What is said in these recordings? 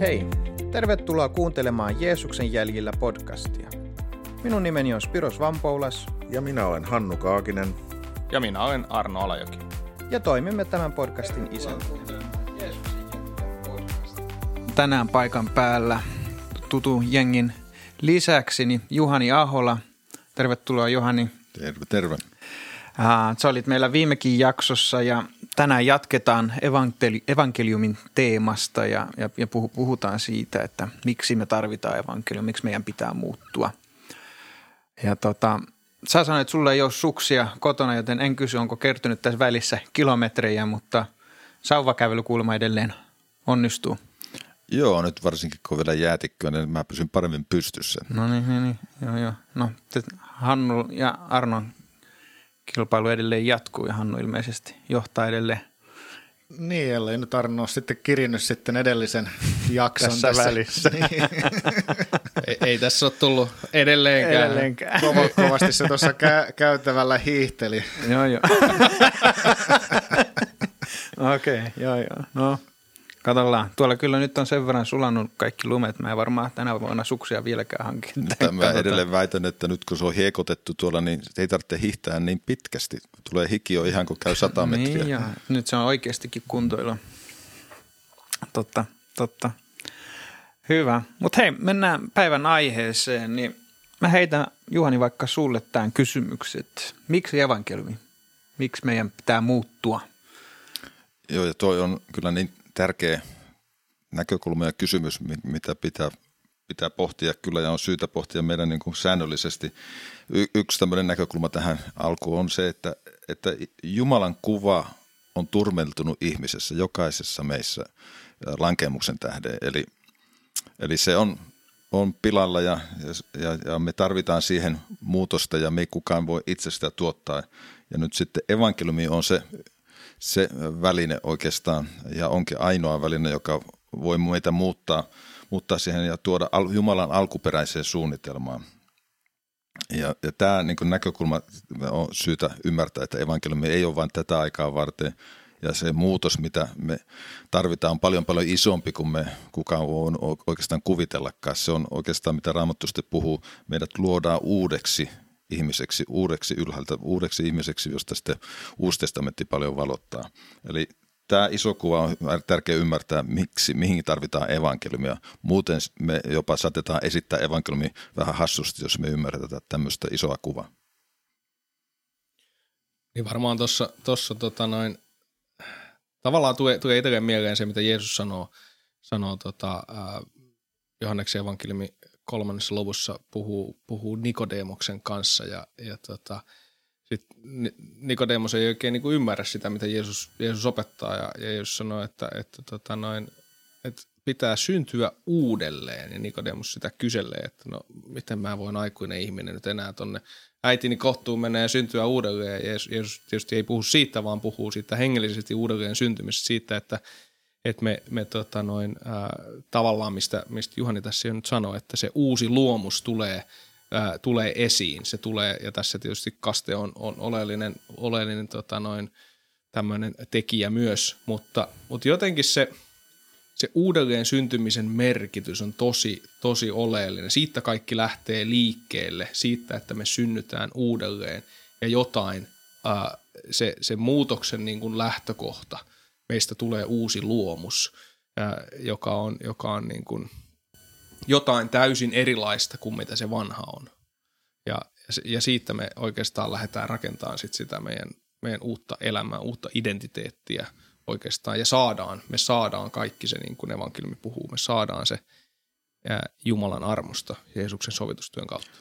Hei, tervetuloa kuuntelemaan Jeesuksen jäljillä podcastia. Minun nimeni on Spiros Vampoulas. Ja minä olen Hannu Kaakinen. Ja minä olen Arno Alajoki. Ja toimimme tämän podcastin isäntä. Tänään paikan päällä tutu jengin lisäksi niin Juhani Ahola. Tervetuloa Juhani. Terve, terve. Sä olit meillä viimekin jaksossa ja tänään jatketaan evankeli- evankeliumin teemasta ja, ja, ja puhutaan siitä, että miksi me tarvitaan evankelium, miksi meidän pitää muuttua. Ja tota, sä sanoit, että sulla ei ole suksia kotona, joten en kysy, onko kertynyt tässä välissä kilometrejä, mutta sauvakävely kuulemma edelleen onnistuu. Joo, nyt varsinkin kun vielä jäätikköä, niin mä pysyn paremmin pystyssä. No niin, niin, niin. joo, joo. No, Hannu ja Arnon kilpailu edelleen jatkuu ja Hannu ilmeisesti johtaa edelleen. Niin, ellei nyt Arno ole sitten kirinnyt sitten edellisen jakson tässä, tässä. välissä. Niin. ei, ei tässä ole tullut edelleenkään. edelleenkään. kovasti se tuossa kä- käytävällä hiihteli. joo, joo. Okei, okay, joo, joo. No, Katsotaan. Tuolla kyllä nyt on sen verran sulannut kaikki lumet. Mä en varmaan tänä vuonna suksia vieläkään hankin. Mä edelleen väitän, että nyt kun se on hiekotettu tuolla, niin ei tarvitse hiihtää niin pitkästi. Tulee hiki jo ihan kun käy sata metriä. Niin ja nyt se on oikeastikin kuntoilla. Totta, totta. Hyvä. Mutta hei, mennään päivän aiheeseen. Niin mä heitän Juhani vaikka sulle tämän kysymykset. Miksi evankeliumi? Miksi meidän pitää muuttua? Joo, ja toi on kyllä niin tärkeä näkökulma ja kysymys, mitä pitää, pitää pohtia kyllä ja on syytä pohtia meidän niin kuin säännöllisesti. Y- yksi tämmöinen näkökulma tähän alkuun on se, että, että Jumalan kuva on turmeltunut ihmisessä, jokaisessa meissä lankemuksen tähden. Eli, eli se on, on pilalla ja, ja, ja me tarvitaan siihen muutosta ja me ei kukaan voi itse sitä tuottaa. Ja nyt sitten evankeliumi on se se väline oikeastaan ja onkin ainoa väline, joka voi meitä muuttaa, muuttaa siihen ja tuoda Jumalan alkuperäiseen suunnitelmaan. Ja, ja tämä niin näkökulma on syytä ymmärtää, että evankeliumi ei ole vain tätä aikaa varten, ja se muutos, mitä me tarvitaan, on paljon paljon isompi kuin me kukaan voi oikeastaan kuvitellakaan. Se on oikeastaan, mitä Raamattu puhuu, meidät luodaan uudeksi ihmiseksi, uudeksi ylhäältä, uudeksi ihmiseksi, josta sitten Uusi testamentti paljon valottaa. Eli tämä iso kuva on tärkeä ymmärtää, miksi, mihin tarvitaan evankeliumia. Muuten me jopa saatetaan esittää evankeliumi vähän hassusti, jos me ymmärretään tämmöistä isoa kuvaa. Niin varmaan tuossa tossa, tota noin, tavallaan tulee, tulee itselleen mieleen se, mitä Jeesus sanoo, sanoo tota, äh, Johanneksen evankeliumi kolmannessa luvussa puhuu, puhuu Nikodemoksen kanssa ja, ja tota, sit Nikodemos ei oikein niin kuin ymmärrä sitä, mitä Jeesus, Jeesus opettaa ja, ja Jeesus sanoo, että, että, tota noin, että pitää syntyä uudelleen. Ja Nikodemos sitä kyselee, että no miten mä voin aikuinen ihminen nyt enää tonne äitini kohtuun mennä ja syntyä uudelleen. Ja Jeesus tietysti ei puhu siitä, vaan puhuu siitä hengellisesti uudelleen syntymisestä siitä, että että me, me tota noin, ää, tavallaan, mistä, mistä Juhani tässä jo nyt sanoi, että se uusi luomus tulee, ää, tulee esiin. Se tulee, ja tässä tietysti kaste on, on oleellinen, oleellinen tota noin, tämmöinen tekijä myös, mutta, mutta jotenkin se, se uudelleen syntymisen merkitys on tosi, tosi oleellinen. Siitä kaikki lähtee liikkeelle, siitä, että me synnytään uudelleen ja jotain, ää, se, se muutoksen niin kuin lähtökohta – meistä tulee uusi luomus, joka on, joka on niin kuin jotain täysin erilaista kuin mitä se vanha on. Ja, ja siitä me oikeastaan lähdetään rakentamaan sit sitä meidän, meidän uutta elämää, uutta identiteettiä oikeastaan. Ja saadaan, me saadaan kaikki se, niin kuin evankeliumi puhuu, me saadaan se Jumalan armosta Jeesuksen sovitustyön kautta.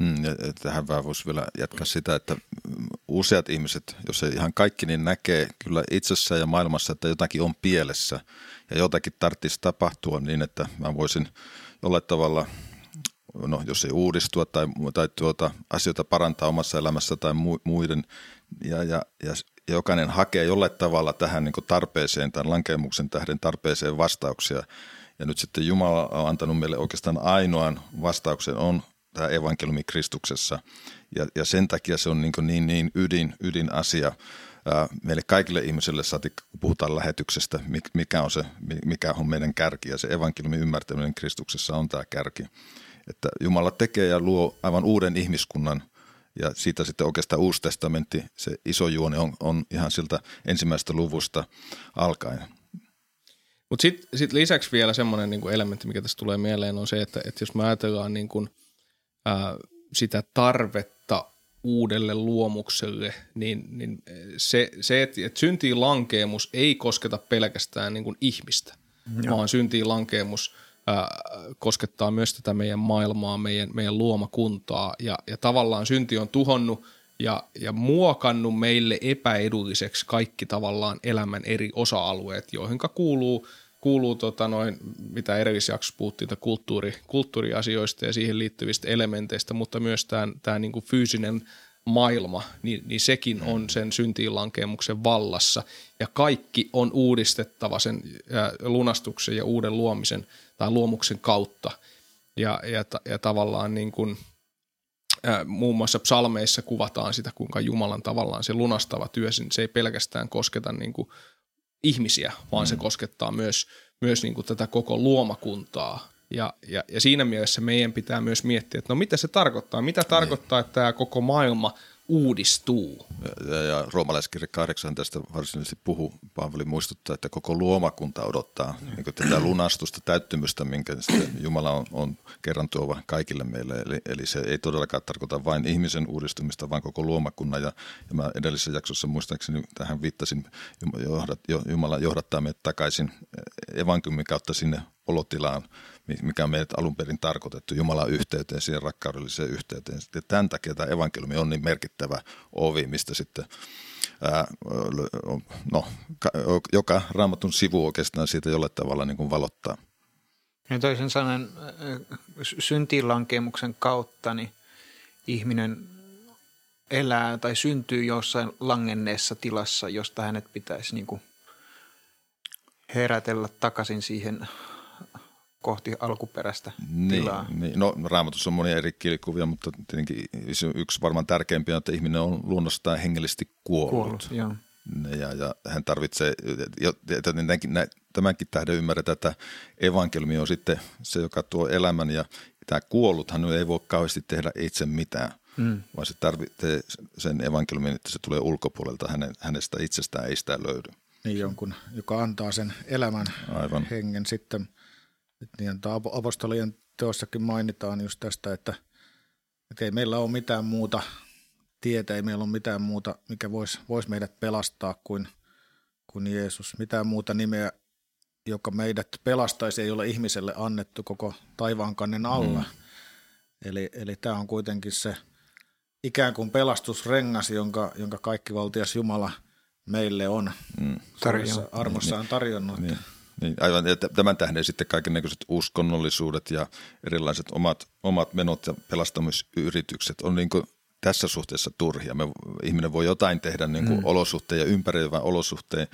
Hmm, ja tähän vähän voisi vielä jatkaa sitä, että useat ihmiset, jos ei ihan kaikki, niin näkee kyllä itsessä ja maailmassa, että jotakin on pielessä ja jotakin tarvitsisi tapahtua niin, että mä voisin jollain tavalla, no jos ei uudistua tai, tai tuota, asioita parantaa omassa elämässä tai muiden ja, ja, ja jokainen hakee jollain tavalla tähän niin tarpeeseen, tämän lankemuksen tähden tarpeeseen vastauksia. Ja nyt sitten Jumala on antanut meille oikeastaan ainoan vastauksen on tämä evankeliumi Kristuksessa. Ja, ja sen takia se on niin, niin, niin ydin, ydin asia meille kaikille ihmisille, saati, kun puhutaan lähetyksestä, mikä on, se, mikä on meidän kärki ja se evankeliumin ymmärtäminen Kristuksessa on tämä kärki. Että Jumala tekee ja luo aivan uuden ihmiskunnan ja siitä sitten oikeastaan Uusi testamentti, se iso juoni on, on ihan siltä ensimmäisestä luvusta alkaen. Mutta sitten sit lisäksi vielä semmoinen niinku elementti, mikä tässä tulee mieleen, on se, että, että jos me ajatellaan niinku, ää, sitä tarvetta uudelle luomukselle, niin, niin se, se että, että syntiin lankeemus ei kosketa pelkästään niin kuin ihmistä, Joo. vaan syntiin lankeemus ää, koskettaa myös tätä meidän maailmaa, meidän, meidän luomakuntaa ja, ja tavallaan synti on tuhonnut ja, ja muokannut meille epäedulliseksi kaikki tavallaan elämän eri osa-alueet, joihin kuuluu – kuuluu tota noin, mitä edellisjaksossa puhuttiin, kulttuuri, kulttuuriasioista ja siihen liittyvistä elementeistä, mutta myös tämä, niin kuin fyysinen maailma, niin, niin sekin on sen syntiinlankemuksen vallassa. Ja kaikki on uudistettava sen ää, lunastuksen ja uuden luomisen tai luomuksen kautta. Ja, ja, ja tavallaan niin kuin, ää, muun muassa psalmeissa kuvataan sitä, kuinka Jumalan tavallaan se lunastava työ, se ei pelkästään kosketa niin kuin ihmisiä, vaan mm. se koskettaa myös, myös niin kuin tätä koko luomakuntaa. Ja, ja, ja siinä mielessä meidän pitää myös miettiä, että no mitä se tarkoittaa, mitä tarkoittaa, että tämä koko maailma – uudistuu. Ja, ja, ja roomalaiskirja 8 tästä varsinaisesti puhuu. Paavali muistuttaa, että koko luomakunta odottaa mm. niin tätä lunastusta, täyttymystä, minkä Jumala on, on kerran tuova kaikille meille. Eli, eli se ei todellakaan tarkoita vain ihmisen uudistumista, vaan koko luomakunnan. Ja, ja mä edellisessä jaksossa muistaakseni tähän viittasin, Jumala johdattaa meidät takaisin evankeliumin kautta sinne olotilaan, mikä on meidät alun perin tarkoitettu Jumalan yhteyteen, siihen rakkaudelliseen yhteyteen. Sitten tämän takia tämä evankeliumi on niin merkittävä ovi, mistä sitten ää, no, joka raamatun sivu oikeastaan siitä jollain tavalla niin kuin valottaa. Ja toisin sanoen syntiinlankemuksen kautta niin ihminen elää tai syntyy jossain langenneessa tilassa, josta hänet pitäisi niin kuin herätellä takaisin siihen kohti alkuperäistä niin, tilaa. Niin. No raamatussa on monia eri kielikuvia, mutta tietenkin yksi varmaan tärkeimpiä on, että ihminen on luonnostaan hengellisesti kuollut. kuollut joo. Ja, ja hän tarvitsee, tämänkin tähden ymmärretään, että evankeliumi on sitten se, joka tuo elämän ja tämä kuolluthan ei voi kauheasti tehdä itse mitään, mm. vaan se tarvitsee sen evankeliumin, että se tulee ulkopuolelta, hänen, hänestä itsestään ei sitä löydy. Niin jonkun, joka antaa sen elämän Aivan. hengen sitten – niin apostolien teossakin mainitaan just tästä, että, että ei meillä ole mitään muuta tietä, ei meillä ole mitään muuta, mikä voisi vois meidät pelastaa kuin, kuin Jeesus. Mitään muuta nimeä, joka meidät pelastaisi, ei ole ihmiselle annettu koko taivaankannen alla. Mm. Eli, eli tämä on kuitenkin se ikään kuin pelastusrengas, jonka, jonka kaikkivaltias Jumala meille on mm. armossaan tarjonnut. Niin. Niin, aivan, ja tämän tähden sitten kaiken näköiset uskonnollisuudet ja erilaiset omat, omat menot ja pelastamisyritykset on niin kuin tässä suhteessa turhia. Me, ihminen voi jotain tehdä niin kuin mm. olosuhteen ja ympäröivän olosuhteen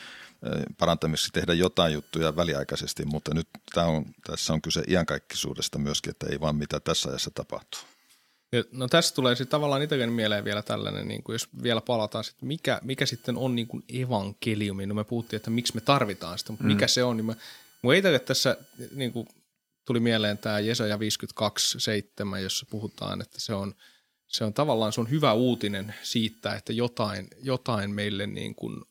parantamiseksi tehdä jotain juttuja väliaikaisesti, mutta nyt tämä on, tässä on kyse iankaikkisuudesta myöskin, että ei vaan mitä tässä ajassa tapahtuu. No tässä tulee sitten tavallaan itselleni mieleen vielä tällainen, niin kuin jos vielä palataan, sit, mikä, mikä sitten on niin kuin evankeliumi. No me puhuttiin, että miksi me tarvitaan sitä, mutta mm. mikä se on, niin mä, mun itselle tässä niin kuin, tuli mieleen tämä Jesaja 52.7, jossa puhutaan, että se on, se on tavallaan se on hyvä uutinen siitä, että jotain, jotain meille, niin kuin,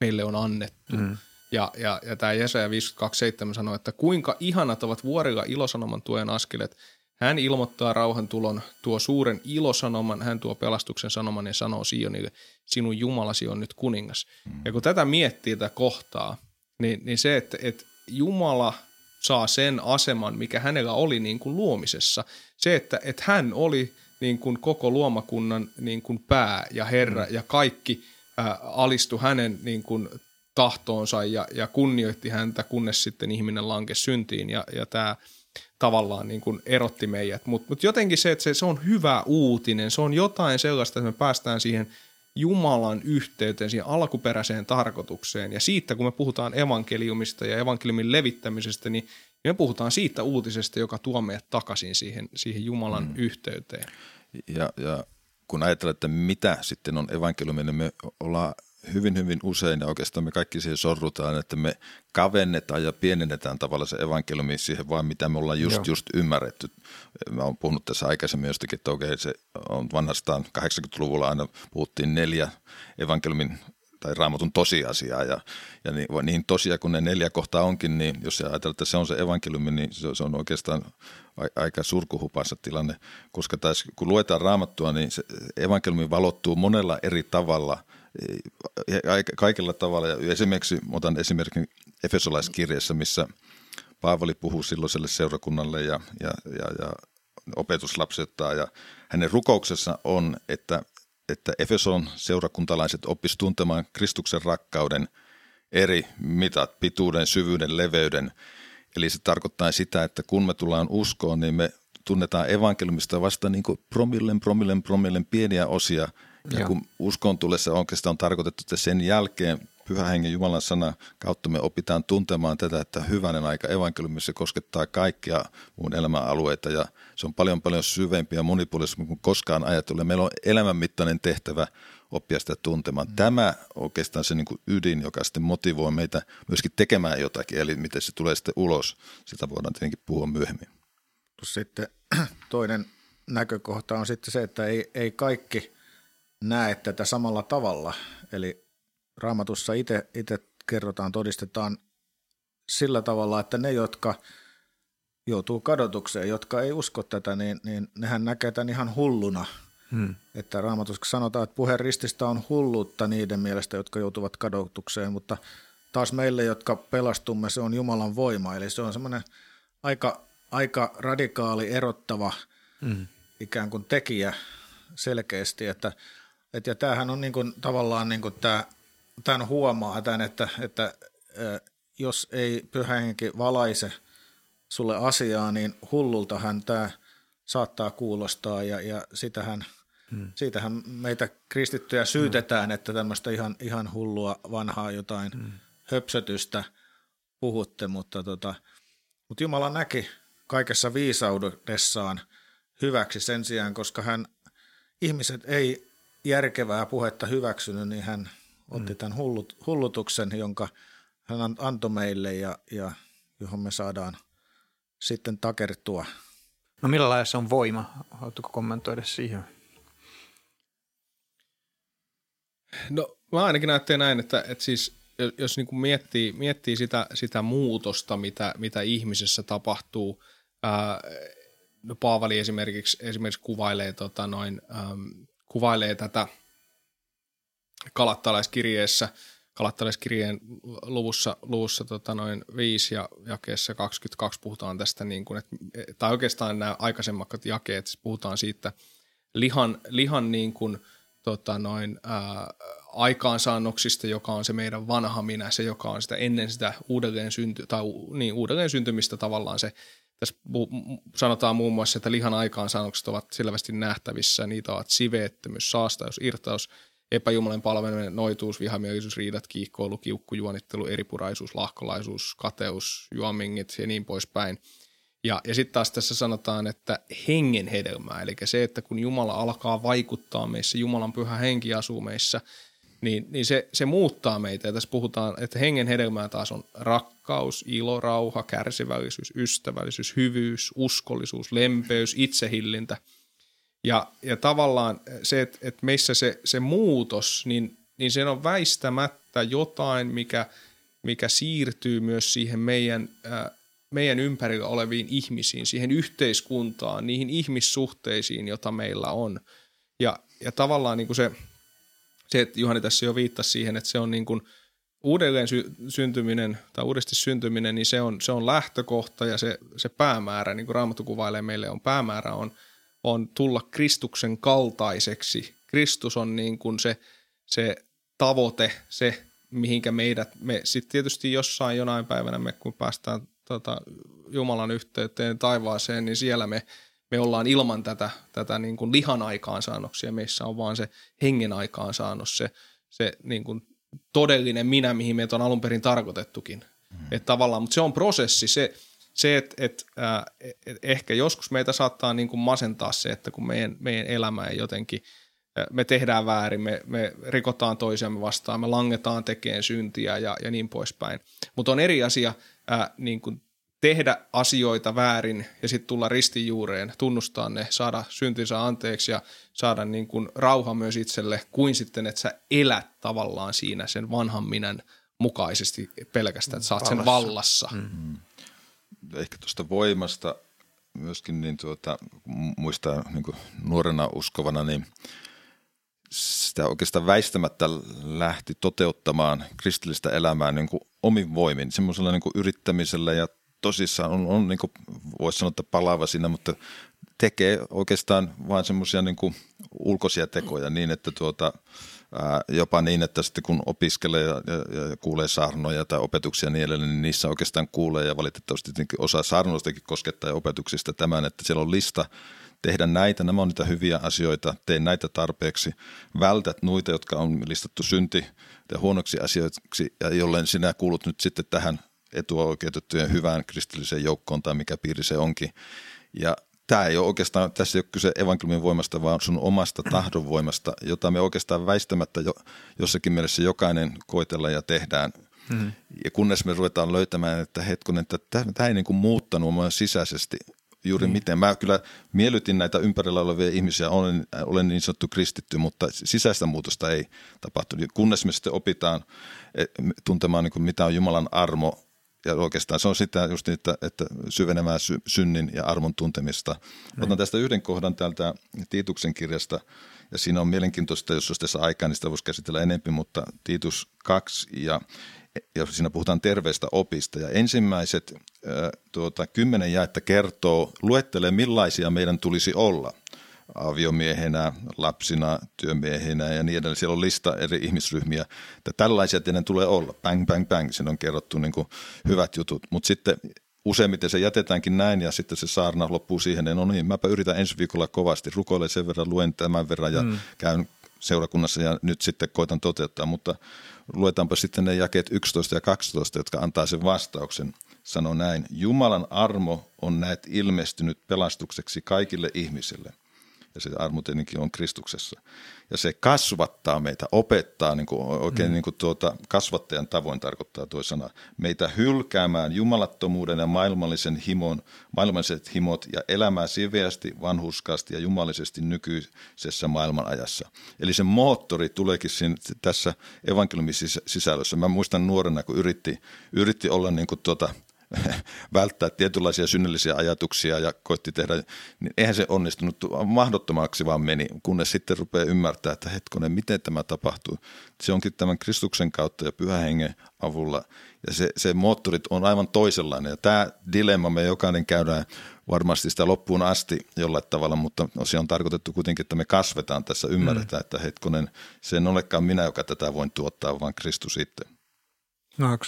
meille on annettu. Mm. Ja, ja, ja tämä Jesaja 52.7 sanoo, että kuinka ihanat ovat vuorilla ilosanoman tuen askelet – hän ilmoittaa rauhan tulon, tuo suuren ilosanoman, hän tuo pelastuksen sanoman ja sanoo Sionille, sinun Jumalasi on nyt kuningas. Mm. Ja kun tätä miettii tätä kohtaa, niin, niin se, että, että Jumala saa sen aseman, mikä hänellä oli niin kuin luomisessa. Se, että, että hän oli niin kuin koko luomakunnan niin kuin pää ja herra mm. ja kaikki ää, alistui hänen niin kuin tahtoonsa ja, ja kunnioitti häntä, kunnes sitten ihminen lankesi syntiin. Ja, ja tämä tavallaan niin kuin erotti meidät. Mutta mut jotenkin se, että se, se on hyvä uutinen, se on jotain sellaista, että me päästään siihen Jumalan yhteyteen, siihen alkuperäiseen tarkoitukseen. Ja siitä, kun me puhutaan evankeliumista ja evankeliumin levittämisestä, niin me puhutaan siitä uutisesta, joka tuo meidät takaisin siihen, siihen Jumalan mm. yhteyteen. Ja, ja kun ajatellaan, että mitä sitten on evankeliumi, niin me ollaan hyvin, hyvin usein ja oikeastaan me kaikki siihen sorrutaan, että me kavennetaan ja pienennetään tavallaan se evankeliumi siihen vaan, mitä me ollaan just, just ymmärretty. Mä oon puhunut tässä aikaisemmin jostakin, että okei, se on vanhastaan 80-luvulla aina puhuttiin neljä evankeliumin tai raamatun tosiasiaa. Ja, ja niin, niin tosia kuin ne neljä kohtaa onkin, niin jos ajatellaan, että se on se evankeliumi, niin se, se on oikeastaan aika surkuhupassa tilanne, koska taas, kun luetaan raamattua, niin se evankeliumi valottuu monella eri tavalla, kaikilla tavalla. Ja esimerkiksi, otan esimerkin Efesolaiskirjassa, missä Paavali puhuu silloiselle seurakunnalle ja, ja, ja, ja opetuslapsettaa ja hänen rukouksessa on, että että Efeson seurakuntalaiset oppisivat tuntemaan Kristuksen rakkauden eri mitat, pituuden, syvyyden, leveyden. Eli se tarkoittaa sitä, että kun me tullaan uskoon, niin me tunnetaan evankeliumista vasta niin kuin promillen, promillen, promillen pieniä osia. Ja Joo. kun uskon tulee, se oikeastaan on tarkoitettu, että sen jälkeen pyhä hengen Jumalan sana kautta me opitaan tuntemaan tätä, että hyvänen aika evankeliumissa koskettaa kaikkia muun elämän alueita ja se on paljon paljon syvempi ja monipuolisempi kuin koskaan ajateltu. Meillä on elämänmittainen tehtävä oppia sitä tuntemaan. Mm. Tämä oikeastaan se niin kuin ydin, joka sitten motivoi meitä myöskin tekemään jotakin, eli miten se tulee sitten ulos. Sitä voidaan tietenkin puhua myöhemmin. Sitten toinen näkökohta on sitten se, että ei, ei kaikki näe tätä samalla tavalla. Eli raamatussa itse kerrotaan, todistetaan sillä tavalla, että ne, jotka joutuu kadotukseen, jotka ei usko tätä, niin, niin nehän näkee tämän ihan hulluna. Hmm. Että raamatussa sanotaan, että puheen rististä on hulluutta niiden mielestä, jotka joutuvat kadotukseen, mutta taas meille, jotka pelastumme, se on Jumalan voima. Eli se on semmoinen aika, aika radikaali, erottava hmm. ikään kuin tekijä selkeästi. Että, et, ja tämähän on niin kuin, tavallaan niin kuin tämä tämän huomaa tämän, että, että jos ei pyhä henki valaise sulle asiaa, niin hullultahan tämä saattaa kuulostaa ja, ja sitähän, hmm. siitähän meitä kristittyjä syytetään, hmm. että tämmöistä ihan, ihan hullua vanhaa jotain hmm. höpsötystä puhutte, mutta, tota, mutta Jumala näki kaikessa viisaudessaan hyväksi sen sijaan, koska hän ihmiset ei järkevää puhetta hyväksynyt, niin hän otti mm. tämän hullut, hullutuksen, jonka hän antoi meille ja, ja johon me saadaan sitten takertua. No millä lailla se on voima? Haluatko kommentoida siihen? No mä ainakin ajattelen näin, että, että siis jos niin kuin miettii, miettii sitä, sitä muutosta, mitä, mitä ihmisessä tapahtuu, ää, no Paavali esimerkiksi, esimerkiksi kuvailee, tota noin, äm, kuvailee tätä – kalattalaiskirjeessä, kalattalaiskirjeen luvussa, luvussa tota noin 5 ja jakeessa 22 puhutaan tästä, niin kuin, että, tai oikeastaan nämä aikaisemmat jakeet, siis puhutaan siitä lihan, lihan niin kuin, tota noin, ää, aikaansaannoksista, joka on se meidän vanha minä, se joka on sitä ennen sitä uudelleen, synty, tai, niin, uudelleen syntymistä tavallaan se, tässä sanotaan muun muassa, että lihan aikaansaannokset ovat selvästi nähtävissä, niitä ovat siveettömyys, saastaus, irtaus, epäjumalan palveleminen, noituus, vihamielisyys, riidat, kiihkoilu, kiukku, juonittelu, eripuraisuus, lahkolaisuus, kateus, juomingit ja niin poispäin. Ja, ja sitten taas tässä sanotaan, että hengen hedelmää, eli se, että kun Jumala alkaa vaikuttaa meissä, Jumalan pyhä henki asuu meissä, niin, niin se, se muuttaa meitä. Ja tässä puhutaan, että hengen hedelmää taas on rakkaus, ilo, rauha, kärsivällisyys, ystävällisyys, hyvyys, uskollisuus, lempeys, itsehillintä – ja, ja tavallaan se, että, että meissä se, se muutos, niin, niin se on väistämättä jotain, mikä, mikä siirtyy myös siihen meidän, ää, meidän ympärillä oleviin ihmisiin, siihen yhteiskuntaan, niihin ihmissuhteisiin, joita meillä on. Ja, ja tavallaan niin kuin se, se, että Juhani tässä jo viittasi siihen, että se on niin kuin uudelleen sy- syntyminen tai uudesti syntyminen, niin se on, se on lähtökohta ja se, se päämäärä, niin kuin Raamattu kuvailee meille, on päämäärä on – on tulla Kristuksen kaltaiseksi. Kristus on niin kuin se, se tavoite, se mihinkä meidät, me sitten tietysti jossain jonain päivänä me kun päästään tota, Jumalan yhteyteen taivaaseen, niin siellä me, me ollaan ilman tätä, tätä niin kuin lihan aikaansaannoksia. Meissä on vaan se hengen aikaansaannos, se, se niin kuin todellinen minä, mihin meitä on alun perin tarkoitettukin. Mm. Että tavallaan, mutta se on prosessi, se, se, että et, äh, et ehkä joskus meitä saattaa niin kuin masentaa se, että kun meidän, meidän elämä ei jotenkin me tehdään väärin, me, me rikotaan toisiamme vastaan, me langetaan tekeen syntiä ja, ja niin poispäin. Mutta on eri asia ää, niin kuin tehdä asioita väärin ja sitten tulla ristijuureen, tunnustaa ne, saada syntinsä anteeksi ja saada niin kuin rauha myös itselle, kuin sitten, että sä elät tavallaan siinä sen vanhan minän mukaisesti pelkästään, että saat sen vallassa. Mm-hmm. Ehkä tuosta voimasta myöskin niin tuota, muistaa niin kuin nuorena uskovana, niin sitä oikeastaan väistämättä lähti toteuttamaan kristillistä elämää niin kuin omin voimin, semmoisella niin kuin yrittämisellä ja tosissaan on, on niin voisi sanoa, että palaava siinä, mutta tekee oikeastaan vain semmoisia niin ulkoisia tekoja niin, että tuota, ää, jopa niin, että sitten kun opiskelee ja, ja, ja kuulee saarnoja tai opetuksia niin edelleen, niin niissä oikeastaan kuulee ja valitettavasti osa saarnoistakin koskettaa opetuksista tämän, että siellä on lista tehdä näitä, nämä on niitä hyviä asioita, tee näitä tarpeeksi, vältät noita, jotka on listattu synti ja huonoksi asioiksi, ja jolleen sinä kuulut nyt sitten tähän etuoikeutettujen hyvään kristilliseen joukkoon tai mikä piiri se onkin. Ja tämä ei ole oikeastaan, tässä ei ole kyse evankeliumin voimasta, vaan sun omasta tahdonvoimasta, jota me oikeastaan väistämättä jo, jossakin mielessä jokainen koitella ja tehdään. Mm-hmm. Ja kunnes me ruvetaan löytämään, että hetkonen, että tämä ei niin kuin muuttanut mua sisäisesti juuri mm. miten. Mä kyllä miellytin näitä ympärillä olevia ihmisiä, olen, olen niin sanottu kristitty, mutta sisäistä muutosta ei tapahtunut. Kunnes me sitten opitaan e, tuntemaan, niin kuin mitä on Jumalan armo, ja oikeastaan se on sitä just että, että syvenemään sy- synnin ja armon tuntemista. Näin. Otan tästä yhden kohdan täältä Tiituksen kirjasta, ja siinä on mielenkiintoista, jos olisi tässä aikaa, niin sitä voisi käsitellä enemmän, mutta Tiitus 2 ja, ja siinä puhutaan terveistä opista. Ja ensimmäiset äh, tuota, kymmenen jaetta kertoo, luettelee millaisia meidän tulisi olla – aviomiehenä, lapsina, työmiehinä ja niin edelleen. Siellä on lista eri ihmisryhmiä, että tällaisia teidän tulee olla. Bang, bang, bang. Siinä on kerrottu niin kuin hyvät jutut. Mutta sitten useimmiten se jätetäänkin näin ja sitten se saarna loppuu siihen, että no niin, mäpä yritän ensi viikolla kovasti, rukoilen sen verran, luen tämän verran ja mm. käyn seurakunnassa ja nyt sitten koitan toteuttaa, mutta luetaanpa sitten ne jakeet 11 ja 12, jotka antaa sen vastauksen. Sano näin, Jumalan armo on näet ilmestynyt pelastukseksi kaikille ihmisille – ja se armo tietenkin on Kristuksessa. Ja se kasvattaa meitä, opettaa niin kuin oikein mm. niin kuin tuota, kasvattajan tavoin tarkoittaa tuo sana, meitä hylkäämään jumalattomuuden ja maailmallisen himon, maailmalliset himot ja elämään siveästi, vanhuskaasti ja jumalisesti nykyisessä maailmanajassa. Eli se moottori tuleekin siinä, tässä evankeliumin sisällössä. Mä muistan nuorena, kun yritti, yritti olla niin kuin tuota, välttää tietynlaisia synnellisiä ajatuksia ja koitti tehdä, niin eihän se onnistunut, mahdottomaksi vaan meni, kunnes sitten rupeaa ymmärtää, että hetkonen, miten tämä tapahtuu. Se onkin tämän Kristuksen kautta ja pyhän hengen avulla ja se, se moottorit on aivan toisenlainen ja tämä dilemma me jokainen käydään varmasti sitä loppuun asti jollain tavalla, mutta se on tarkoitettu kuitenkin, että me kasvetaan tässä, ymmärretään, mm. että hetkonen, se en olekaan minä, joka tätä voin tuottaa, vaan Kristus itse. No onko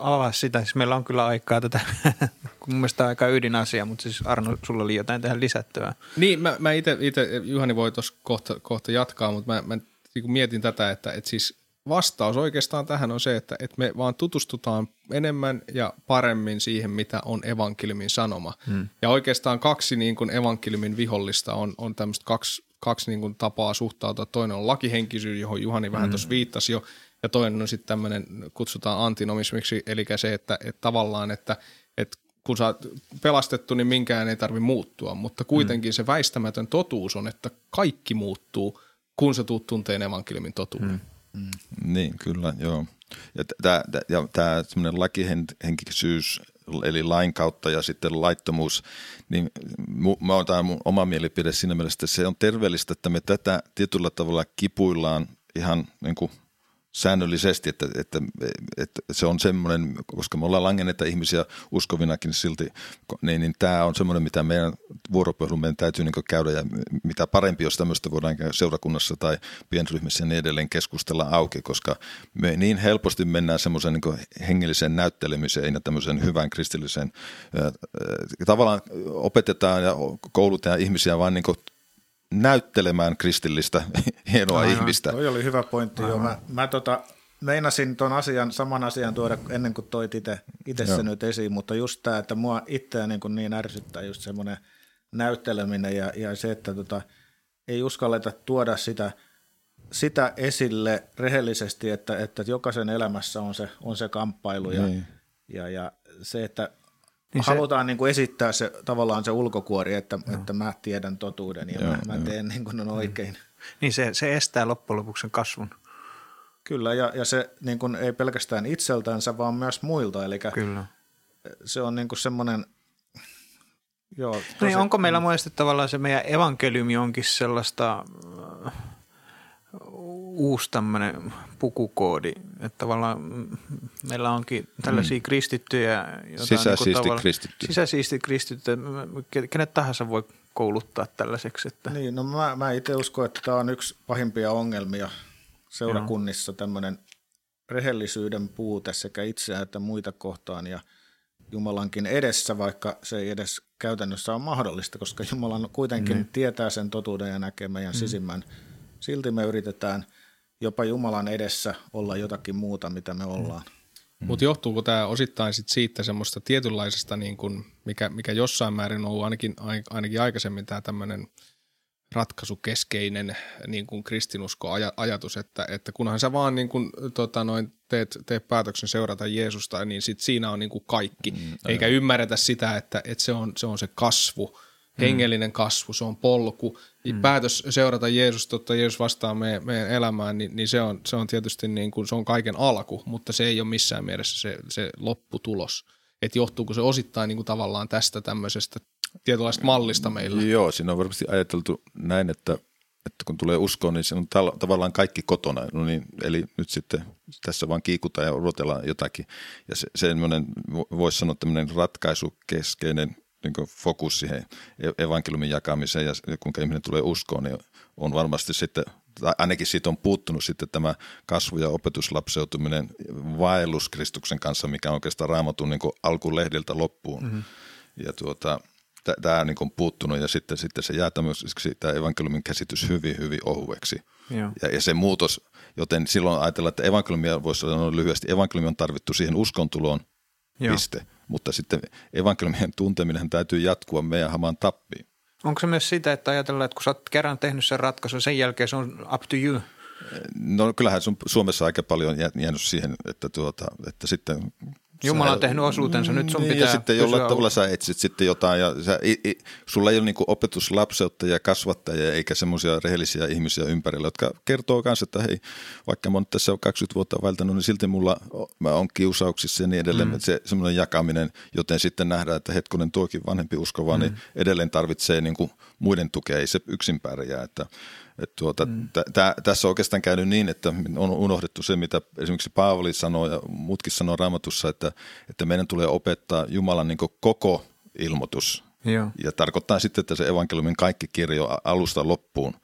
avaa sitä? Siis meillä on kyllä aikaa tätä, mun mielestä aika ydinasia, mutta siis Arno, sulla oli jotain tähän lisättävää. Niin, mä, mä itse, Juhani voi tuossa kohta, kohta jatkaa, mutta mä, mä niin mietin tätä, että, että siis vastaus oikeastaan tähän on se, että, että me vaan tutustutaan enemmän ja paremmin siihen, mitä on evankeliumin sanoma. Hmm. Ja oikeastaan kaksi niin kuin evankeliumin vihollista on, on tämmöistä kaksi, kaksi niin kuin tapaa suhtautua. Toinen on lakihenkisyys, johon Juhani vähän hmm. tuossa viittasi jo, ja toinen on sitten tämmöinen, kutsutaan antinomismiksi, eli se, että, että tavallaan, että, että kun sä oot pelastettu, niin minkään ei tarvi muuttua, mutta kuitenkin mm. se väistämätön totuus on, että kaikki muuttuu, kun sä tuut tunteen evankeliumin totuuden. Mm. Mm. Niin, kyllä, joo. Ja tämä semmoinen lakihenkisyys, eli lain kautta ja sitten laittomuus, niin mä oon tämä mun oma mielipide siinä mielessä, että se on terveellistä, että me tätä tietyllä tavalla kipuillaan ihan niin kuin – säännöllisesti, että, että, että se on semmoinen, koska me ollaan langenneita ihmisiä uskovinakin silti, niin, niin tämä on semmoinen, mitä meidän vuoropuhelun meidän täytyy niin käydä ja mitä parempi, jos tämmöistä voidaan seurakunnassa tai pienryhmissä niin edelleen keskustella auki, koska me niin helposti mennään semmoisen niin hengelliseen näyttelemiseen ja tämmöisen hyvän kristilliseen, tavallaan opetetaan ja koulutetaan ihmisiä vaan niin näyttelemään kristillistä hienoa Aivan. ihmistä. Toi oli hyvä pointti. Joo. Mä, mä tota, meinasin tuon asian, saman asian tuoda ennen kuin toit itse se nyt esiin, mutta just tämä, että mua itseä niin, kuin niin ärsyttää just semmoinen näytteleminen ja, ja se, että tota, ei uskalleta tuoda sitä sitä esille rehellisesti, että, että jokaisen elämässä on se, on se kamppailu ja, niin. ja, ja se, että niin halutaan se, niin kuin esittää se, tavallaan se ulkokuori, että, että mä tiedän totuuden ja joo, mä, mä teen niin kuin on oikein. Niin se, se estää loppujen lopuksi sen kasvun. Kyllä, ja, ja se niin kuin ei pelkästään itseltänsä, vaan myös muilta. Eli Kyllä. se on niin kuin semmoinen – Joo, niin, tosi, niin onko meillä monesti tavallaan se meidän evankeliumi onkin sellaista uh, uusi tämmöinen pukukoodi, että tavallaan meillä onkin tällaisia mm. kristittyjä. Sisäsiisti niin kristittyjä. Sisäsiisti kristittyjä, kenet tahansa voi kouluttaa tällaiseksi. Että. Niin, no mä, mä itse uskon, että tämä on yksi pahimpia ongelmia seurakunnissa, tämmöinen rehellisyyden puute sekä itseään että muita kohtaan ja Jumalankin edessä, vaikka se ei edes käytännössä ole mahdollista, koska Jumala kuitenkin mm. tietää sen totuuden ja näkee meidän mm. sisimmän. Silti me yritetään jopa Jumalan edessä olla jotakin muuta, mitä me ollaan. Mm. Mutta johtuuko tämä osittain sit siitä semmoista tietynlaisesta, niin kun, mikä, mikä jossain määrin on ollut ainakin, ainakin aikaisemmin tämä tämmöinen – ratkaisukeskeinen niin kuin kristinusko ajatus, että, että kunhan sä vaan niin kuin, tota, noin, teet, teet päätöksen seurata Jeesusta, niin sit siinä on niin kuin kaikki. Mm, Eikä ymmärretä sitä, että, että se, on, se on se kasvu. Hengellinen kasvu, se on polku. Mm. Päätös seurata Jeesusta, ottaa Jeesus vastaan meidän, meidän elämään, niin, niin se, on, se on tietysti niin kuin, se on kaiken alku, mutta se ei ole missään mielessä se, se lopputulos. Että johtuuko se osittain niin kuin tavallaan tästä tämmöisestä tietynlaista mallista meillä. Joo, siinä on varmasti ajateltu näin, että, että kun tulee uskoon, niin se on tavallaan kaikki kotona. No niin, eli nyt sitten tässä vaan kiikutaan ja odotellaan jotakin. Ja se, semmoinen, voisi sanoa tämmöinen ratkaisukeskeinen niin fokus siihen e-, evankeliumin jakamiseen ja kuinka ihminen tulee uskoon, niin on varmasti sitten, tai ainakin siitä on puuttunut sitten tämä kasvu- ja opetuslapseutuminen vaellus Kristuksen kanssa, mikä on oikeastaan raamatun niin alkulehdiltä loppuun. Mm-hmm. Ja tuota, tämä niin on puuttunut ja sitten, sitten se jää tämmöiseksi tämä evankeliumin käsitys hyvin, hyvin ohueksi. Ja, ja se muutos, joten silloin ajatellaan, että evankeliumia voisi sanoa lyhyesti, evankeliumi on tarvittu siihen uskontuloon, Joo. piste. Mutta sitten evankeliumien tunteminen täytyy jatkua meidän hamaan tappiin. Onko se myös sitä, että ajatellaan, että kun sä oot kerran tehnyt sen ratkaisun, sen jälkeen se on up to you? No kyllähän sun Suomessa aika paljon jäänyt siihen, että, tuota, että sitten Jumala on tehnyt osuutensa, nyt sun niin, pitää Ja sitten jollain tavalla sä etsit sitten jotain, ja sä, i, i, sulla ei ole niinku opetuslapseutta ja kasvattajia eikä semmoisia rehellisiä ihmisiä ympärillä, jotka kertoo myös, että hei, vaikka mä oon tässä 20 vuotta välttänyt, niin silti mulla mä on kiusauksissa ja niin edelleen, mm. se semmoinen jakaminen, joten sitten nähdään, että hetkonen tuokin vanhempi uskova, niin mm. niin edelleen tarvitsee niinku muiden tukea, ei se yksin pärjää, että et tuota, mm. t- t- tässä on oikeastaan käynyt niin, että on unohdettu se, mitä esimerkiksi Paavali sanoo ja muutkin sanoo raamatussa, että, että meidän tulee opettaa Jumalan niin koko ilmoitus. Joo. Ja tarkoittaa sitten, että se evankeliumin kaikki kirjo alusta loppuun,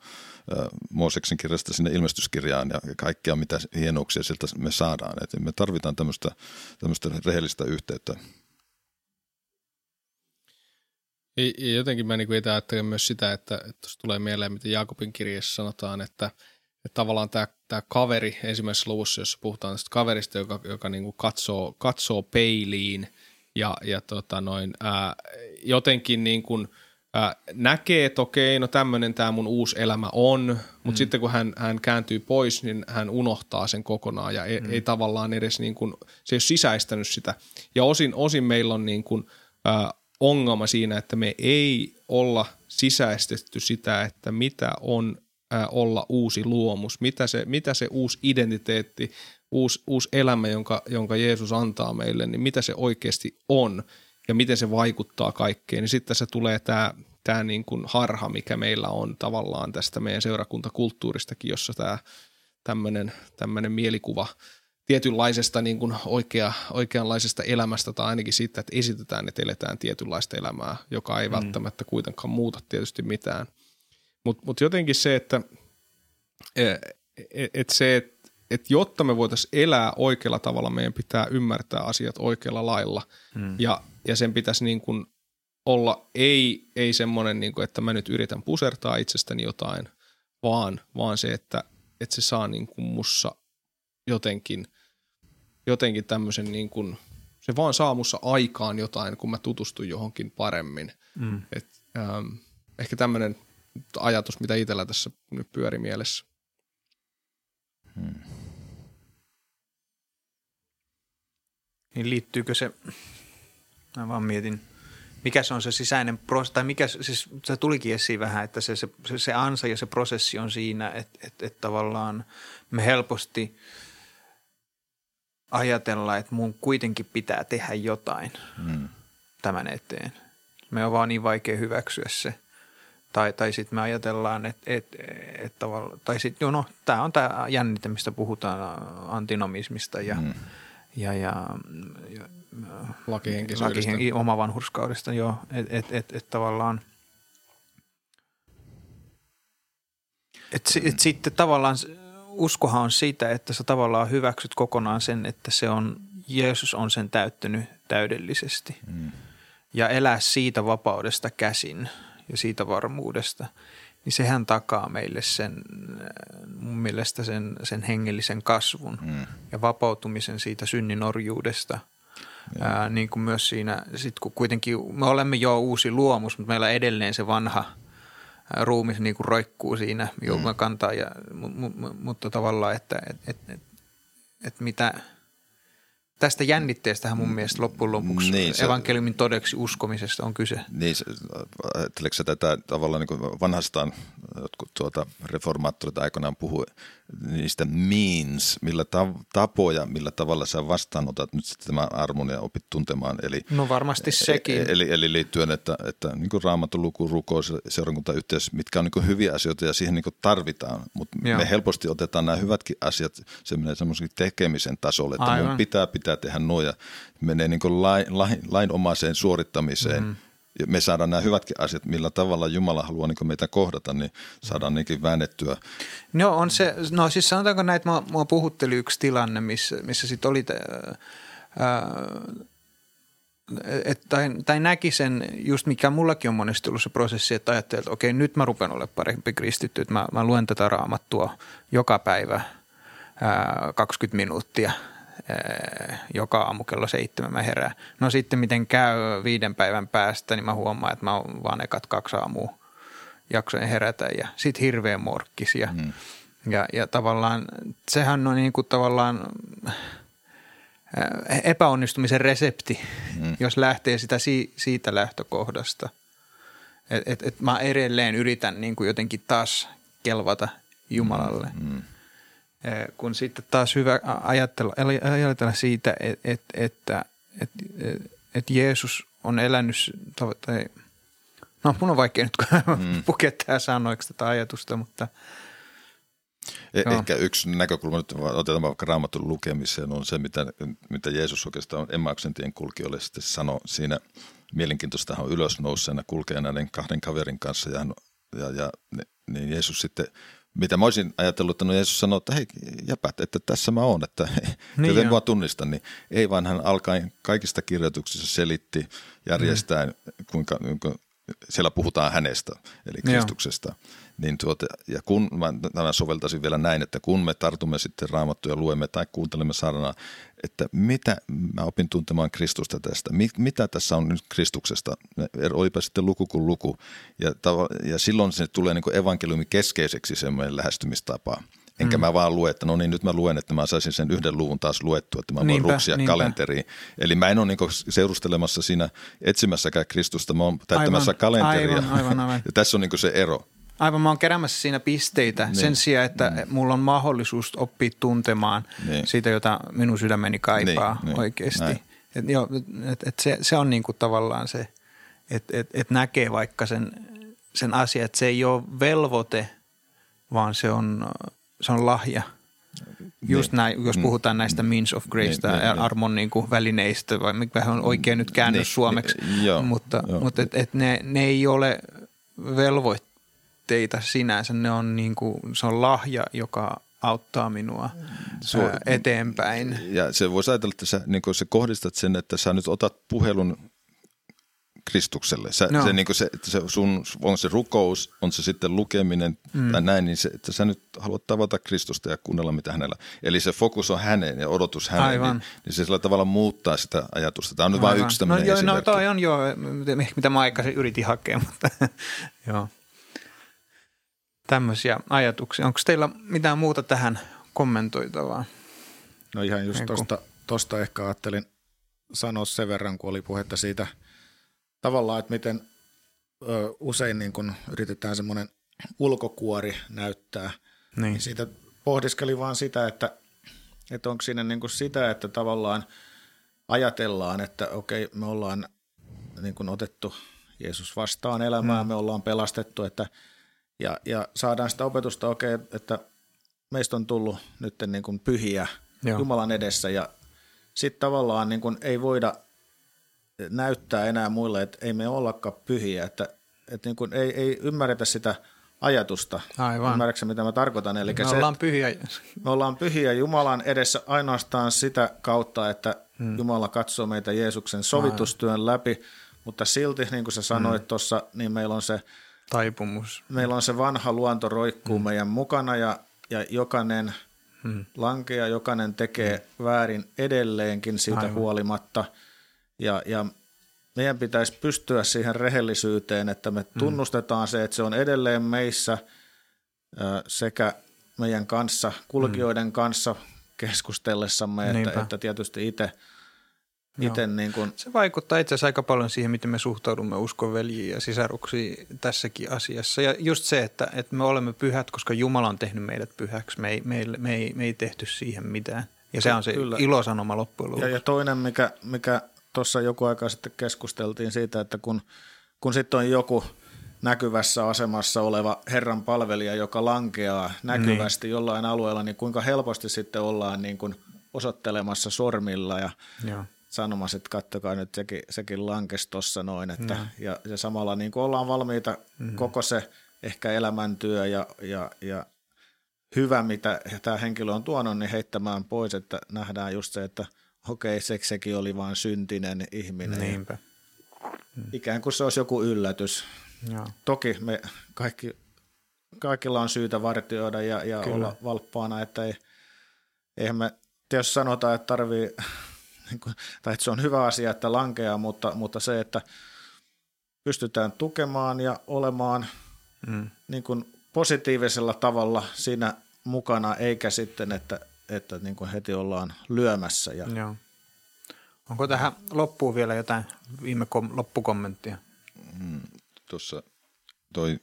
Mooseksen kirjasta sinne ilmestyskirjaan ja kaikkea, mitä hienouksia sieltä me saadaan. Et me tarvitaan tämmöistä, tämmöistä rehellistä yhteyttä ja jotenkin mä niin itse ajattelen myös sitä, että, että tulee mieleen, mitä Jaakobin kirjassa sanotaan, että, että tavallaan tämä, tämä kaveri ensimmäisessä luvussa, jossa puhutaan tästä kaverista, joka, joka niin kuin katsoo, katsoo peiliin ja, ja tota noin, ää, jotenkin niin kuin, ää, näkee, että okei, no tämmöinen tämä mun uusi elämä on, mutta mm. sitten kun hän, hän kääntyy pois, niin hän unohtaa sen kokonaan ja ei, mm. ei tavallaan edes, niin kuin, se ei ole sisäistänyt sitä. Ja osin, osin meillä on niin kuin, ää, ongelma siinä, että me ei olla sisäistetty sitä, että mitä on olla uusi luomus, mitä se, mitä se uusi identiteetti, uusi, uusi elämä, jonka, jonka Jeesus antaa meille, niin mitä se oikeasti on ja miten se vaikuttaa kaikkeen. Niin sitten se tulee tämä, tämä niin kuin harha, mikä meillä on tavallaan tästä meidän seurakuntakulttuuristakin, jossa tämä tämmöinen, tämmöinen mielikuva – tietynlaisesta niin kuin oikea, oikeanlaisesta elämästä tai ainakin siitä, että esitetään, että eletään tietynlaista elämää, joka ei mm. välttämättä kuitenkaan muuta tietysti mitään. Mutta mut jotenkin se, että et, e, et se, että et jotta me voitaisiin elää oikealla tavalla, meidän pitää ymmärtää asiat oikealla lailla mm. ja, ja sen pitäisi niin kuin olla ei, ei semmoinen, niin kuin, että mä nyt yritän pusertaa itsestäni jotain, vaan, vaan se, että, että se saa niin kuin mussa jotenkin jotenkin tämmöisen niin kuin, se vaan saa mussa aikaan jotain, kun mä tutustun johonkin paremmin. Mm. Et, ähm, ehkä tämmöinen ajatus, mitä itsellä tässä nyt pyöri mielessä. Hmm. Niin liittyykö se, mä vaan mietin, mikä se on se sisäinen prosessi, tai mikä, siis se tulikin esiin vähän, että se, se, se ansa ja se prosessi on siinä, että, että, että tavallaan me helposti ajatella, että mun kuitenkin pitää tehdä jotain hmm. tämän eteen. Me on vaan niin vaikea hyväksyä se. Tai, tai sitten me ajatellaan, että, että, että tai sitten, no, tämä on tämä jännite, mistä puhutaan antinomismista ja, hmm. ja, ja, ja lakihenkisyydestä. Lakihenki, oma vanhurskaudesta, joo. Että et, et, et tavallaan, et, et sitten tavallaan uskohan on siitä, että sä tavallaan hyväksyt kokonaan sen, että se on, Jeesus on sen täyttänyt täydellisesti. Mm. Ja elää siitä vapaudesta käsin ja siitä varmuudesta, niin sehän takaa meille sen, mun mielestä sen, sen hengellisen kasvun mm. ja vapautumisen siitä synnin orjuudesta – Ää, niin kuin myös siinä, sit kun kuitenkin me olemme jo uusi luomus, mutta meillä edelleen se vanha ruumis niin kuin roikkuu siinä, mm. kantaa, ja, mutta, mutta tavallaan, että et, et, et, et mitä – tästä jännitteestähän mun mielestä loppujen lopuksi niin, se, evankeliumin todeksi uskomisesta on kyse. Niin, ajatteleeko sä tätä tavallaan niin vanhastaan, jotkut tuota reformaattorit aikoinaan puhui niistä means, millä tapoja, millä tavalla sä vastaanotat nyt sitten tämän armon ja opit tuntemaan. Eli, no varmasti sekin. Eli, eli liittyen, että, että niin kuin raamatun luku, rukous, seurakuntayhteys, mitkä on niin hyviä asioita ja siihen niin tarvitaan, mutta me helposti otetaan nämä hyvätkin asiat semmoisen tekemisen tasolle, että Aivan. mun pitää pitää tehdä noja, menee niin lain, lain, lainomaiseen suorittamiseen. Mm me saadaan nämä hyvätkin asiat, millä tavalla Jumala haluaa niin meitä kohdata, niin saadaan niinkin väännettyä. No on se, no siis sanotaanko näin, että mua puhutteli yksi tilanne, missä, missä sitten oli, ää, et, tai, tai näki sen, just mikä mullakin on monesti ollut se prosessi, että ajattelin, että okei, nyt mä rupean olemaan parempi kristitty, että mä, mä luen tätä raamattua joka päivä ää, 20 minuuttia – joka aamu kello seitsemän mä herään. No sitten miten käy viiden päivän päästä, niin mä huomaan, että mä oon vaan ekat kaksi aamua jaksoin herätä ja sitten hirveän morkkis ja, mm. ja, ja tavallaan sehän on niin kuin tavallaan eh, epäonnistumisen resepti, mm. jos lähtee sitä si, siitä lähtökohdasta. Et, et, et mä edelleen yritän niin kuin jotenkin taas kelvata Jumalalle. Mm. Mm kun sitten taas hyvä ajatella, ajatella siitä, että, että, että, että, että Jeesus on elänyt, tai no mun on vaikea nyt mm. pukea sanoiksi tätä ajatusta, mutta eh- – Ehkä yksi näkökulma, nyt otetaan vaikka raamatun lukemiseen, on se, mitä, mitä Jeesus oikeastaan Emmauksen tien kulkijoille sitten sanoi siinä. Mielenkiintoista hän on ylösnouseena, kulkee näiden kahden kaverin kanssa ja, ja, ja niin Jeesus sitten – mitä mä olisin ajatellut, että no Jeesus sanoi, että hei jäpät, että tässä mä oon, että niin te mua tunnistan, niin ei vaan hän alkaen kaikista kirjoituksissa selitti järjestään, mm. kuinka, kuinka siellä puhutaan hänestä, eli Kristuksesta. Joo. Niin tuota, ja kun mä tämän soveltaisin vielä näin, että kun me tartumme sitten raamattuja, luemme tai kuuntelemme saarnaa, että mitä mä opin tuntemaan Kristusta tästä, mitä tässä on nyt Kristuksesta, olipa sitten luku kuin luku, ja, ja silloin se tulee niin evankeliumi keskeiseksi semmoinen lähestymistapa. Enkä mm. mä vaan lue, että no niin nyt mä luen, että mä saisin sen yhden luvun taas luettua, että mä voin niinpä, ruksia niinpä. kalenteriin. Eli mä en ole niin seurustelemassa siinä etsimässäkään Kristusta, mä oon täyttämässä aivan, kalenteria. Aivan, aivan, aivan. ja tässä on niin se ero. Aivan, mä oon keräämässä siinä pisteitä niin. sen sijaan, että mm. mulla on mahdollisuus oppia tuntemaan niin. siitä, jota minun sydämeni kaipaa niin, niin. oikeasti. Et, jo, et, et se, se on niinku tavallaan se, että et, et näkee vaikka sen, sen asian, että se ei ole velvoite, vaan se on, se on lahja. Just niin. näin, jos mm. puhutaan näistä means of grace niin, niin, niin, armon niin kuin välineistä, vai mikä on oikein nyt käännös niin, suomeksi, niin, joo, mutta, joo. mutta et, et ne, ne ei ole velvoitteita teitä sinänsä, ne on niin kuin, se on lahja, joka auttaa minua Su- eteenpäin. Ja se voisi ajatella, että sä, niin sä kohdistat sen, että sä nyt otat puhelun Kristukselle. Sä, no. se, niin se, että se sun, on se rukous, on se sitten lukeminen mm. tai näin, niin se, että sä nyt haluat tavata Kristusta ja kuunnella mitä hänellä. Eli se fokus on häneen ja odotus häneen, Aivan. Niin, niin se sillä tavalla muuttaa sitä ajatusta. Tämä on nyt vain yksi tämmöinen no, joo, no toi on jo, mitä mä aikaisin yritin hakea, mutta joo tämmöisiä ajatuksia. Onko teillä mitään muuta tähän kommentoitavaa? No ihan just tuosta tosta ehkä ajattelin sanoa sen verran, kun oli puhetta siitä tavallaan, että miten ö, usein niin kun yritetään semmoinen ulkokuori näyttää. Niin. niin siitä pohdiskeli vaan sitä, että, että onko siinä niin sitä, että tavallaan ajatellaan, että okei, me ollaan niin kuin otettu Jeesus vastaan elämään, mm. me ollaan pelastettu, että, ja, ja saadaan sitä opetusta, okei, että meistä on tullut nyt niin kuin pyhiä Joo. Jumalan edessä, ja sitten tavallaan niin kuin ei voida näyttää enää muille, että ei me ollakaan pyhiä, että, että niin kuin ei, ei ymmärretä sitä – ajatusta. Aivan. Ymmärrätkö mitä mä tarkoitan? Eli me se, ollaan pyhiä. Me ollaan pyhiä Jumalan edessä ainoastaan sitä kautta, että hmm. Jumala katsoo meitä Jeesuksen sovitustyön Aivan. läpi, mutta silti, niin kuin sä sanoit hmm. tuossa, niin meillä on se taipumus. Meillä on se vanha luonto roikkuu hmm. meidän mukana ja, ja jokainen hmm. lankea, jokainen tekee hmm. väärin edelleenkin siitä Aivan. huolimatta. Ja, ja meidän pitäisi pystyä siihen rehellisyyteen, että me mm. tunnustetaan se, että se on edelleen meissä sekä meidän kanssa, kulkijoiden mm. kanssa keskustellessamme, että, että tietysti itse Ite niin kun... Se vaikuttaa itse asiassa aika paljon siihen, miten me suhtaudumme uskonveljiin ja sisaruksiin tässäkin asiassa. Ja just se, että, että me olemme pyhät, koska Jumala on tehnyt meidät pyhäksi. Me ei, me ei, me ei, me ei tehty siihen mitään. Ja se on se Kyllä. ilosanoma loppujen lopuksi. Ja, ja toinen, mikä, mikä tuossa joku aika sitten keskusteltiin siitä, että kun, kun sitten on joku näkyvässä asemassa oleva Herran palvelija, joka lankeaa näkyvästi niin. jollain alueella, niin kuinka helposti sitten ollaan niin kuin osoittelemassa sormilla ja Joo. Sanomassa, että kattokaa nyt sekin, sekin lankesi tuossa noin. Että, ja, ja samalla niin kuin ollaan valmiita mm-hmm. koko se ehkä elämäntyö ja, ja, ja hyvä, mitä tämä henkilö on tuonut, niin heittämään pois, että nähdään just se, että – okei, se, sekin oli vain syntinen ihminen. Niinpä. Hmm. Ikään kuin se olisi joku yllätys. Joo. Toki me kaikki, kaikilla on syytä vartioida ja, ja olla valppaana, että ei, eihän me, jos sanotaan, että tarvii, niin tai että se on hyvä asia, että lankeaa, mutta, mutta se, että pystytään tukemaan ja olemaan mm. niin kuin positiivisella tavalla siinä mukana, eikä sitten, että että niin kuin heti ollaan lyömässä. Ja... Joo. Onko tähän loppuun vielä jotain viime kom- loppukommenttia? Mm, Tuossa toi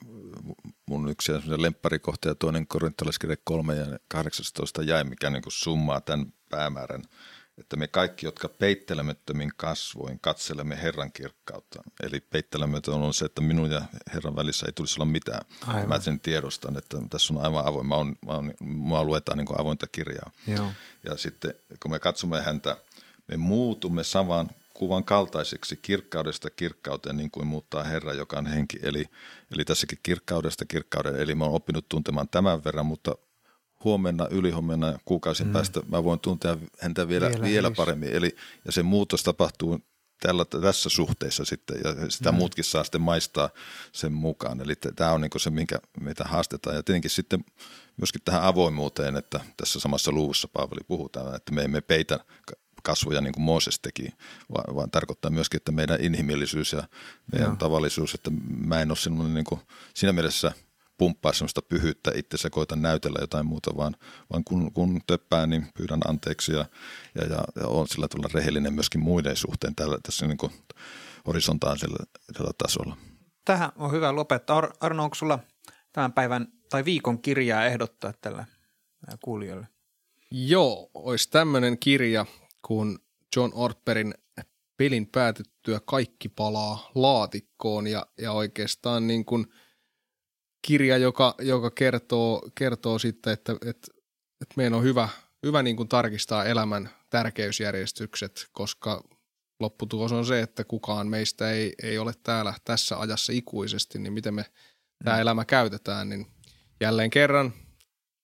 mun yksi lempparikohta ja toinen korintolaiskirja 3 ja 18 jäi, mikä niin kuin summaa tämän päämäärän – että me kaikki, jotka peittelemättömin kasvoin katselemme Herran kirkkautta. Eli peittelemätön on se, että minun ja Herran välissä ei tulisi olla mitään. Aivan. Mä sen tiedostan, että tässä on aivan avoin. Mä on, mä on, mua luetaan niin avointa kirjaa. Joo. Ja sitten kun me katsomme häntä, me muutumme saman kuvan kaltaiseksi kirkkaudesta kirkkauteen, niin kuin muuttaa Herra, joka on henki. Eli, eli tässäkin kirkkaudesta kirkkauden. Eli mä oon oppinut tuntemaan tämän verran, mutta huomenna, ylihuomenna, kuukausien mm. päästä mä voin tuntea häntä vielä, vielä, vielä paremmin. Eli, ja se muutos tapahtuu tällä, tässä suhteessa sitten, ja sitä mm. muutkin saa sitten maistaa sen mukaan. Eli tämä on niin se, minkä, mitä haastetaan. Ja tietenkin sitten myöskin tähän avoimuuteen, että tässä samassa luvussa Paavali puhutaan, että me emme peitä kasvoja niin kuin Mooses teki, vaan, vaan tarkoittaa myöskin, että meidän inhimillisyys ja meidän Joo. tavallisuus, että mä en ole niin kuin, siinä mielessä – pumppaa sellaista pyhyyttä itse koita näytellä jotain muuta, vaan, vaan kun, kun töppään, niin pyydän anteeksi ja, ja, ja, ja on sillä tavalla rehellinen myöskin muiden suhteen tällä, tässä niin kuin horisontaalisella tasolla. Tähän on hyvä lopettaa. Ar- Arno, onko sulla tämän päivän tai viikon kirjaa ehdottaa tällä kuulijoille? Joo, olisi tämmöinen kirja kuin John Orperin pelin päätettyä kaikki palaa laatikkoon ja, ja oikeastaan niin kuin – kirja, joka, joka kertoo, kertoo sitten, että, että, että meidän on hyvä, hyvä niin kuin tarkistaa elämän tärkeysjärjestykset, koska lopputulos on se, että kukaan meistä ei, ei ole täällä tässä ajassa ikuisesti, niin miten me mm. tämä elämä käytetään, niin jälleen kerran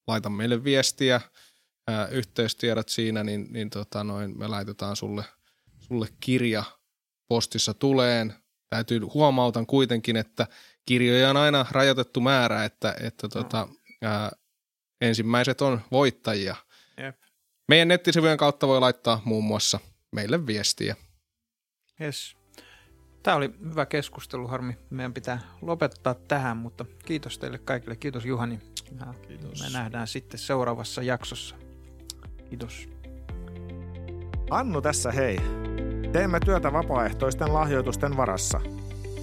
laita meille viestiä, ää, yhteystiedot siinä, niin, niin tota noin, me laitetaan sulle, sulle kirja postissa tuleen. Täytyy huomautan kuitenkin, että kirjoja on aina rajoitettu määrä, että, että tota, ää, ensimmäiset on voittajia. Jep. Meidän nettisivujen kautta voi laittaa muun muassa meille viestiä. Yes. Tämä oli hyvä keskustelu, harmi. Meidän pitää lopettaa tähän, mutta kiitos teille kaikille. Kiitos Juhani. Kiitos. Me nähdään sitten seuraavassa jaksossa. Kiitos. Annu tässä hei. Teemme työtä vapaaehtoisten lahjoitusten varassa.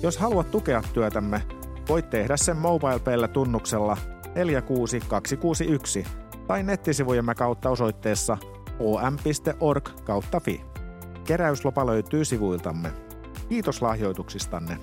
Jos haluat tukea työtämme, voit tehdä sen MobilePayllä tunnuksella 46261 tai nettisivujemme kautta osoitteessa om.org kautta fi. Keräyslopa löytyy sivuiltamme. Kiitos lahjoituksistanne.